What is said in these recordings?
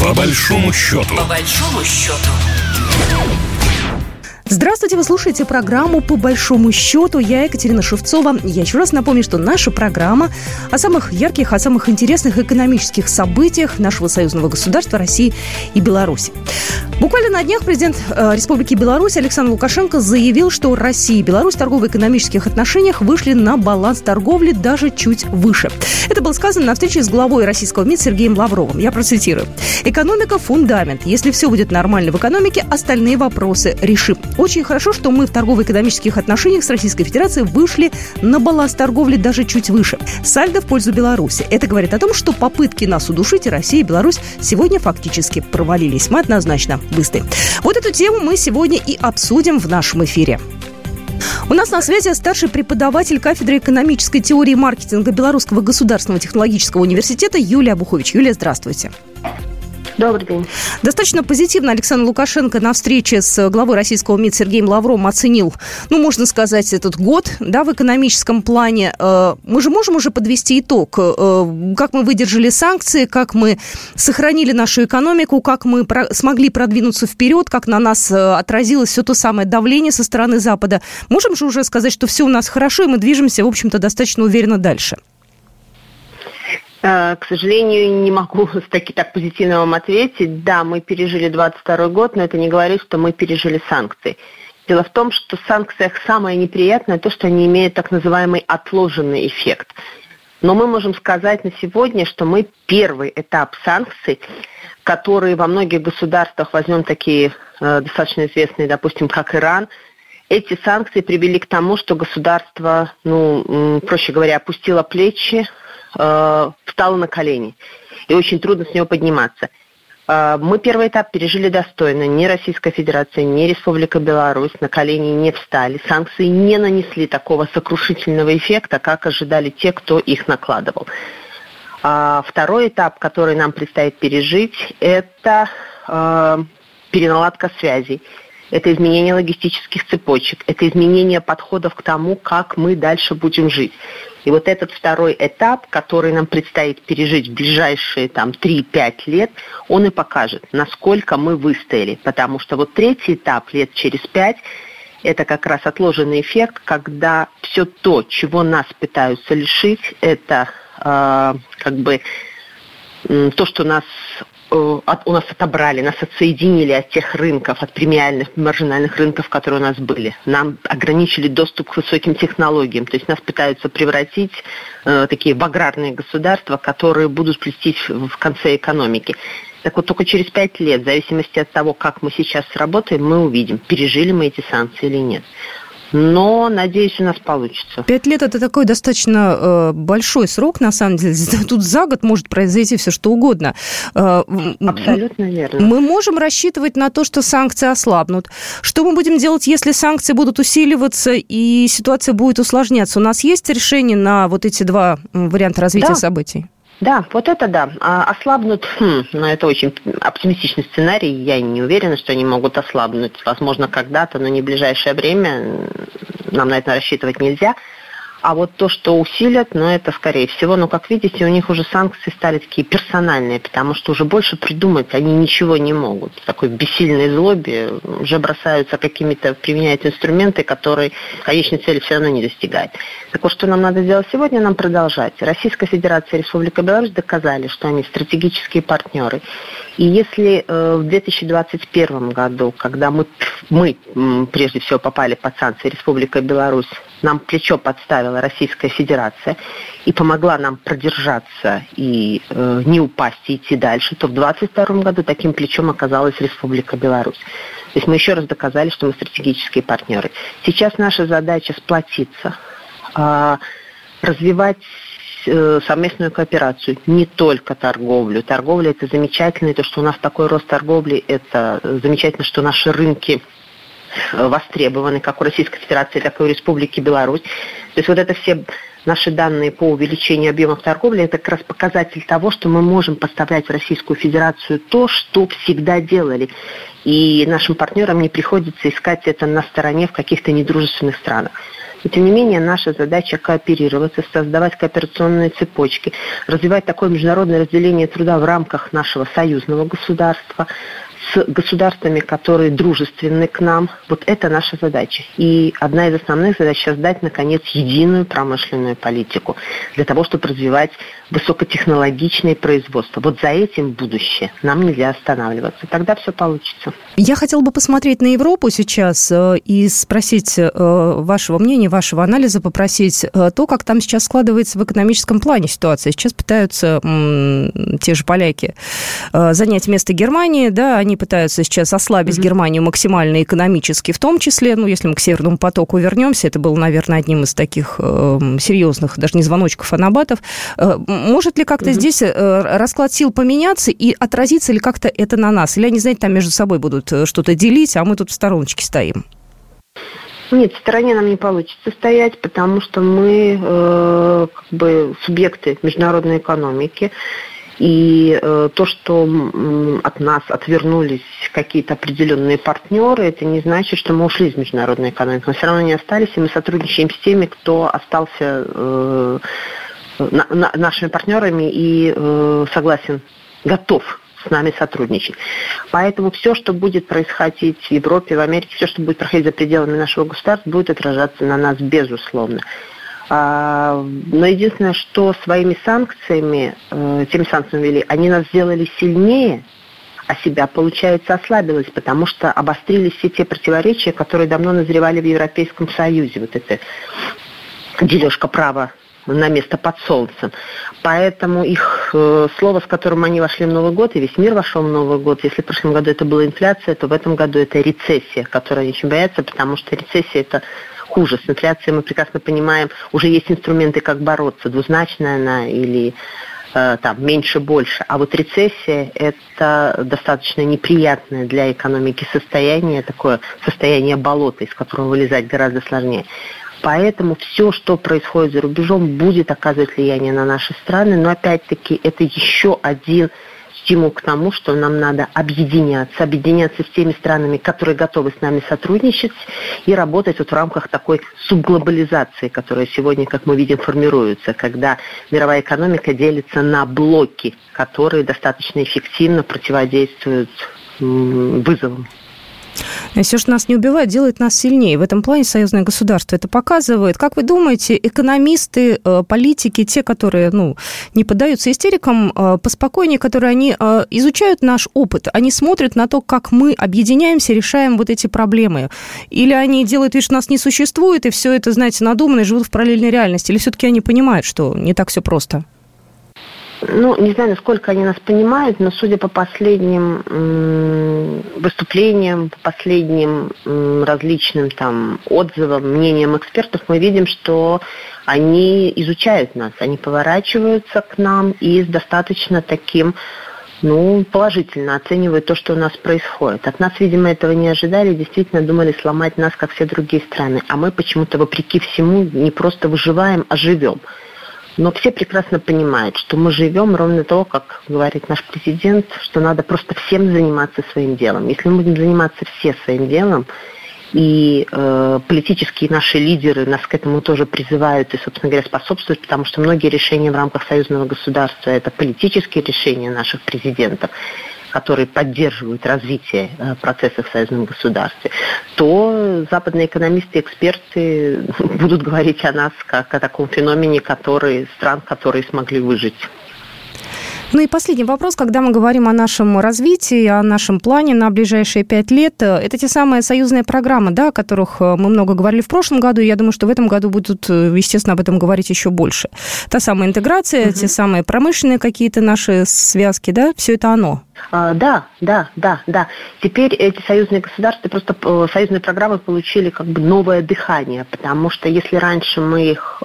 По большому счету. По большому счету. Здравствуйте, вы слушаете программу «По большому счету». Я Екатерина Шевцова. Я еще раз напомню, что наша программа о самых ярких, о самых интересных экономических событиях нашего союзного государства России и Беларуси. Буквально на днях президент э, Республики Беларусь Александр Лукашенко заявил, что Россия и Беларусь в торгово-экономических отношениях вышли на баланс торговли даже чуть выше. Это было сказано на встрече с главой российского МИД Сергеем Лавровым. Я процитирую. «Экономика – фундамент. Если все будет нормально в экономике, остальные вопросы решим. Очень хорошо, что мы в торгово-экономических отношениях с Российской Федерацией вышли на баланс торговли даже чуть выше. Сальдо в пользу Беларуси. Это говорит о том, что попытки нас удушить Россия и Беларусь сегодня фактически провалились. Мы однозначно быстры. Вот эту тему мы сегодня и обсудим в нашем эфире. У нас на связи старший преподаватель кафедры экономической теории и маркетинга Белорусского государственного технологического университета Юлия Бухович. Юлия, здравствуйте. Добрый день. Достаточно позитивно Александр Лукашенко на встрече с главой российского МИД Сергеем Лавровым оценил, ну, можно сказать, этот год, да, в экономическом плане. Э, мы же можем уже подвести итог, э, как мы выдержали санкции, как мы сохранили нашу экономику, как мы смогли продвинуться вперед, как на нас э, отразилось все то самое давление со стороны Запада. Можем же уже сказать, что все у нас хорошо, и мы движемся, в общем-то, достаточно уверенно дальше? Э, к сожалению, не могу таки так позитивно вам ответить. Да, мы пережили 22 год, но это не говорит, что мы пережили санкции. Дело в том, что в санкциях самое неприятное то, что они имеют так называемый отложенный эффект. Но мы можем сказать на сегодня, что мы первый этап санкций, которые во многих государствах, возьмем такие э, достаточно известные, допустим, как Иран, эти санкции привели к тому, что государство, ну, проще говоря, опустило плечи, э, встала на колени. И очень трудно с него подниматься. Э, мы первый этап пережили достойно. Ни Российская Федерация, ни Республика Беларусь на колени не встали. Санкции не нанесли такого сокрушительного эффекта, как ожидали те, кто их накладывал. А второй этап, который нам предстоит пережить, это э, переналадка связей это изменение логистических цепочек, это изменение подходов к тому, как мы дальше будем жить. И вот этот второй этап, который нам предстоит пережить в ближайшие там, 3-5 лет, он и покажет, насколько мы выстояли. Потому что вот третий этап лет через 5 это как раз отложенный эффект, когда все то, чего нас пытаются лишить, это э, как бы то, что нас Э, от, у нас отобрали, нас отсоединили от тех рынков, от премиальных, маржинальных рынков, которые у нас были. Нам ограничили доступ к высоким технологиям. То есть нас пытаются превратить э, такие в аграрные государства, которые будут плестись в конце экономики. Так вот, только через пять лет, в зависимости от того, как мы сейчас работаем, мы увидим, пережили мы эти санкции или нет но надеюсь, у нас получится. Пять лет это такой достаточно э, большой срок, на самом деле. Тут за год может произойти все что угодно. Э, Абсолютно верно. Мы можем рассчитывать на то, что санкции ослабнут. Что мы будем делать, если санкции будут усиливаться и ситуация будет усложняться? У нас есть решение на вот эти два варианта развития да. событий? Да, вот это да. А, ослабнут, хм, но ну, это очень оптимистичный сценарий. Я не уверена, что они могут ослабнуть. Возможно, когда-то, но не в ближайшее время. Нам на это рассчитывать нельзя. А вот то, что усилят, ну, это скорее всего, но, как видите, у них уже санкции стали такие персональные, потому что уже больше придумать они ничего не могут. В такой бессильной злобе уже бросаются какими-то, применяют инструменты, которые конечной цели все равно не достигают. Так вот, что нам надо сделать сегодня? Нам продолжать. Российская Федерация и Республика Беларусь доказали, что они стратегические партнеры. И если э, в 2021 году, когда мы, мы прежде всего попали под санкции Республика Беларусь, нам плечо подставила Российская Федерация и помогла нам продержаться и э, не упасть и идти дальше, то в 2022 году таким плечом оказалась Республика Беларусь. То есть мы еще раз доказали, что мы стратегические партнеры. Сейчас наша задача сплотиться, э, развивать совместную кооперацию, не только торговлю. Торговля это замечательно, и то, что у нас такой рост торговли, это замечательно, что наши рынки востребованы как у Российской Федерации, так и у Республики Беларусь. То есть вот это все наши данные по увеличению объемов торговли, это как раз показатель того, что мы можем поставлять в Российскую Федерацию то, что всегда делали. и нашим партнерам не приходится искать это на стороне в каких-то недружественных странах. Но, тем не менее, наша задача кооперироваться, создавать кооперационные цепочки, развивать такое международное разделение труда в рамках нашего союзного государства, с государствами, которые дружественны к нам. Вот это наша задача. И одна из основных задач – создать, наконец, единую промышленную политику для того, чтобы развивать высокотехнологичное производство. Вот за этим будущее. Нам нельзя останавливаться. Тогда все получится. Я хотела бы посмотреть на Европу сейчас э, и спросить э, вашего мнения, вашего анализа, попросить э, то, как там сейчас складывается в экономическом плане ситуация. Сейчас пытаются те же поляки занять место Германии, да, они пытаются сейчас ослабить mm-hmm. Германию максимально экономически, в том числе, ну, если мы к Северному потоку вернемся, это был, наверное, одним из таких э, серьезных, даже не звоночков, а набатов. Э, может ли как-то mm-hmm. здесь э, расклад сил поменяться и отразится ли как-то это на нас? Или они, знаете, там между собой будут э, что-то делить, а мы тут в стороночке стоим? Нет, в стороне нам не получится стоять, потому что мы э, как бы субъекты международной экономики, и э, то, что от нас отвернулись какие-то определенные партнеры, это не значит, что мы ушли из международной экономики. Мы все равно не остались, и мы сотрудничаем с теми, кто остался э, на, на, нашими партнерами и э, согласен, готов с нами сотрудничать. Поэтому все, что будет происходить в Европе, в Америке, все, что будет проходить за пределами нашего государства, будет отражаться на нас безусловно. А, но единственное, что своими санкциями, э, теми санкциями вели, они нас сделали сильнее, а себя, получается, ослабилось, потому что обострились все те противоречия, которые давно назревали в Европейском Союзе. Вот это дележка права на место под солнцем. Поэтому их э, слово, с которым они вошли в Новый год, и весь мир вошел в Новый год, если в прошлом году это была инфляция, то в этом году это рецессия, которой они очень боятся, потому что рецессия это хуже. С инфляцией мы прекрасно понимаем, уже есть инструменты, как бороться, двузначная она или э, там меньше больше. А вот рецессия это достаточно неприятное для экономики состояние, такое состояние болота, из которого вылезать гораздо сложнее. Поэтому все, что происходит за рубежом, будет оказывать влияние на наши страны, но опять-таки это еще один стимул к тому, что нам надо объединяться, объединяться с теми странами, которые готовы с нами сотрудничать и работать вот в рамках такой субглобализации, которая сегодня, как мы видим, формируется, когда мировая экономика делится на блоки, которые достаточно эффективно противодействуют вызовам. Все, что нас не убивает, делает нас сильнее. В этом плане союзное государство это показывает. Как вы думаете, экономисты, э, политики, те, которые ну, не поддаются истерикам, э, поспокойнее, которые они э, изучают наш опыт, они смотрят на то, как мы объединяемся, решаем вот эти проблемы? Или они делают вид, что нас не существует, и все это, знаете, надуманно, и живут в параллельной реальности? Или все-таки они понимают, что не так все просто? Ну, не знаю, насколько они нас понимают, но судя по последним выступлениям, по последним различным там отзывам, мнениям экспертов, мы видим, что они изучают нас, они поворачиваются к нам и с достаточно таким ну, положительно оценивают то, что у нас происходит. От нас, видимо, этого не ожидали, действительно думали сломать нас, как все другие страны. А мы почему-то, вопреки всему, не просто выживаем, а живем. Но все прекрасно понимают, что мы живем ровно того, как говорит наш президент, что надо просто всем заниматься своим делом. Если мы будем заниматься все своим делом, и э, политические наши лидеры нас к этому тоже призывают и, собственно говоря, способствуют, потому что многие решения в рамках союзного государства – это политические решения наших президентов которые поддерживают развитие э, процессов в союзном государстве, то западные экономисты и эксперты будут говорить о нас как о таком феномене, который, стран, которые смогли выжить. Ну и последний вопрос, когда мы говорим о нашем развитии, о нашем плане на ближайшие пять лет, э, это те самые союзные программы, да, о которых э, мы много говорили в прошлом году, и я думаю, что в этом году будут, э, естественно, об этом говорить еще больше. Та самая интеграция, угу. те самые промышленные какие-то наши связки, да, все это оно. А, да, да, да, да. Теперь эти союзные государства, просто союзные программы получили как бы новое дыхание, потому что если раньше мы их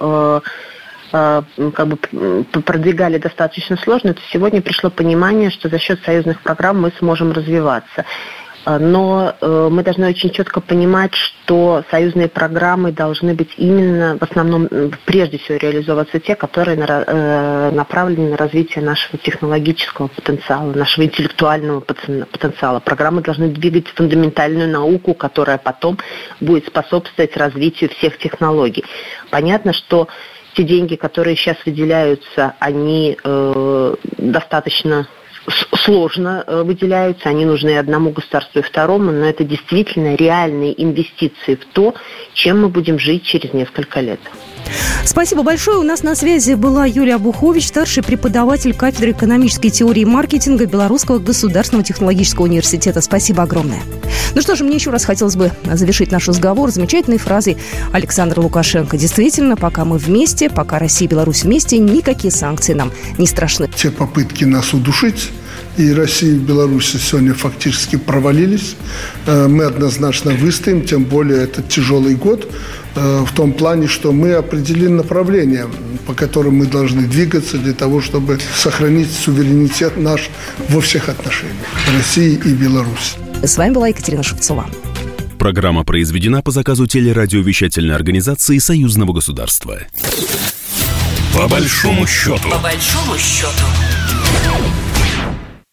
как бы продвигали достаточно сложно, то сегодня пришло понимание, что за счет союзных программ мы сможем развиваться. А, но э, мы должны очень четко понимать, что союзные программы должны быть именно в основном, прежде всего, реализовываться те, которые э, направлены на развитие нашего технологического потенциала, нашего интеллектуального потенциала. Программы должны двигать фундаментальную науку, которая потом будет способствовать развитию всех технологий. Понятно, что те деньги, которые сейчас выделяются, они э, достаточно сложно э, выделяются, они нужны одному государству и второму, но это действительно реальные инвестиции в то, чем мы будем жить через несколько лет. Спасибо большое. У нас на связи была Юлия Бухович, старший преподаватель кафедры экономической теории и маркетинга Белорусского государственного технологического университета. Спасибо огромное. Ну что же, мне еще раз хотелось бы завершить наш разговор замечательной фразой Александра Лукашенко. Действительно, пока мы вместе, пока Россия и Беларусь вместе, никакие санкции нам не страшны. Те попытки нас удушить и Россия и Беларусь сегодня фактически провалились. Э, мы однозначно выстоим, тем более это тяжелый год э, в том плане, что мы определили направление, по которым мы должны двигаться для того, чтобы сохранить суверенитет наш во всех отношениях России и Беларуси. С вами была Екатерина Шевцова. Программа произведена по заказу телерадиовещательной организации Союзного государства. По большому счету. По большому счету.